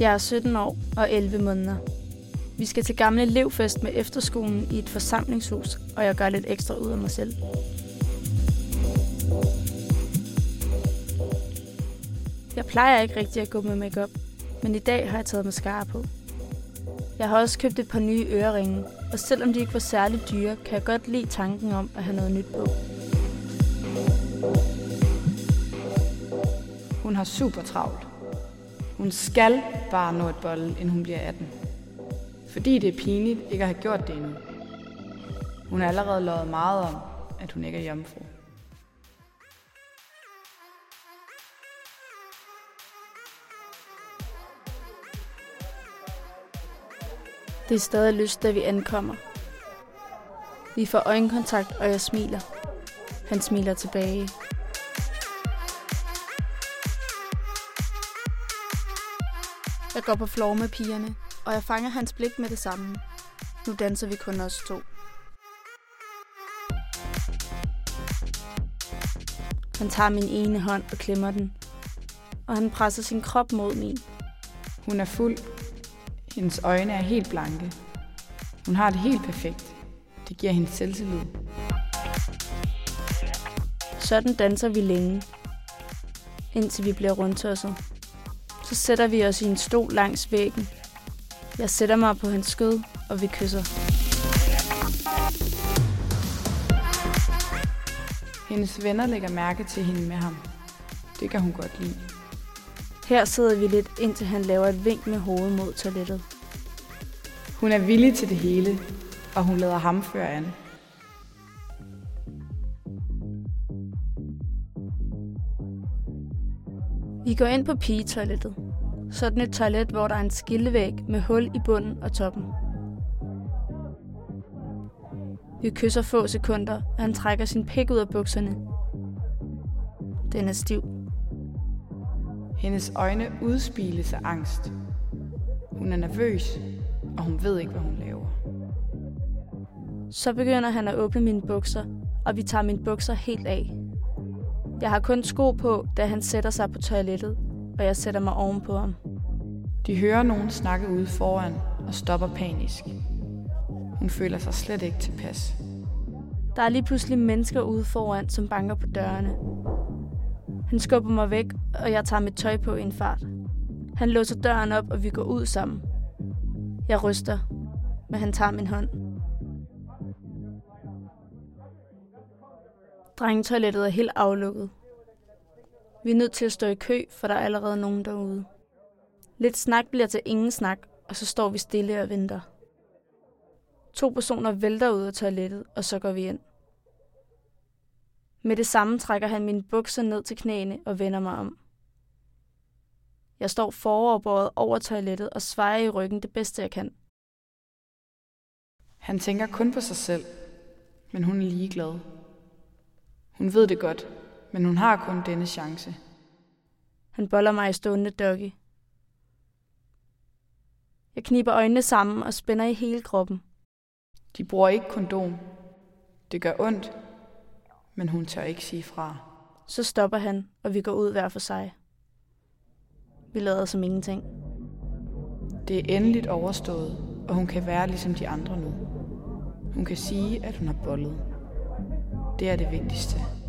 Jeg er 17 år og 11 måneder. Vi skal til gamle elevfest med efterskolen i et forsamlingshus, og jeg gør lidt ekstra ud af mig selv. Jeg plejer ikke rigtig at gå med makeup, men i dag har jeg taget mascara på. Jeg har også købt et par nye øreringe, og selvom de ikke var særlig dyre, kan jeg godt lide tanken om at have noget nyt på. Hun har super travlt. Hun skal bare nå et bolle, inden hun bliver 18. Fordi det er pinligt ikke at have gjort det endnu. Hun har allerede lovet meget om, at hun ikke er jomfru. Det er stadig lyst, da vi ankommer. Vi får øjenkontakt, og jeg smiler. Han smiler tilbage. Jeg går på floor med pigerne, og jeg fanger hans blik med det samme. Nu danser vi kun os to. Han tager min ene hånd og klemmer den, og han presser sin krop mod min. Hun er fuld. Hendes øjne er helt blanke. Hun har det helt perfekt. Det giver hende selvtillid. Sådan danser vi længe, indtil vi bliver rundtosset. Så sætter vi os i en stol langs væggen. Jeg sætter mig på hans skød, og vi kysser. Hendes venner lægger mærke til hende med ham. Det kan hun godt lide. Her sidder vi lidt, indtil han laver et vink med hovedet mod toilettet. Hun er villig til det hele, og hun lader ham føre an. Vi går ind på pigetoilettet. Sådan et toilet, hvor der er en skillevæg med hul i bunden og toppen. Vi kysser få sekunder, og han trækker sin pik ud af bukserne. Den er stiv. Hendes øjne udspiles af angst. Hun er nervøs, og hun ved ikke, hvad hun laver. Så begynder han at åbne mine bukser, og vi tager mine bukser helt af. Jeg har kun sko på, da han sætter sig på toilettet, og jeg sætter mig ovenpå ham. De hører nogen snakke ude foran og stopper panisk. Hun føler sig slet ikke tilpas. Der er lige pludselig mennesker ude foran, som banker på dørene. Han skubber mig væk, og jeg tager mit tøj på i en fart. Han låser døren op, og vi går ud sammen. Jeg ryster, men han tager min hånd. Drengetoilettet er helt aflukket. Vi er nødt til at stå i kø, for der er allerede nogen derude. Lidt snak bliver til ingen snak, og så står vi stille og venter. To personer vælter ud af toilettet, og så går vi ind. Med det samme trækker han mine bukser ned til knæene og vender mig om. Jeg står foroverbøjet over toilettet og svejer i ryggen det bedste jeg kan. Han tænker kun på sig selv, men hun er ligeglad. Hun ved det godt, men hun har kun denne chance. Han boller mig i stående doggy. Jeg kniber øjnene sammen og spænder i hele kroppen. De bruger ikke kondom. Det gør ondt, men hun tør ikke sige fra. Så stopper han, og vi går ud hver for sig. Vi lader som ingenting. Det er endeligt overstået, og hun kan være ligesom de andre nu. Hun kan sige, at hun har bollet. Det er det vigtigste.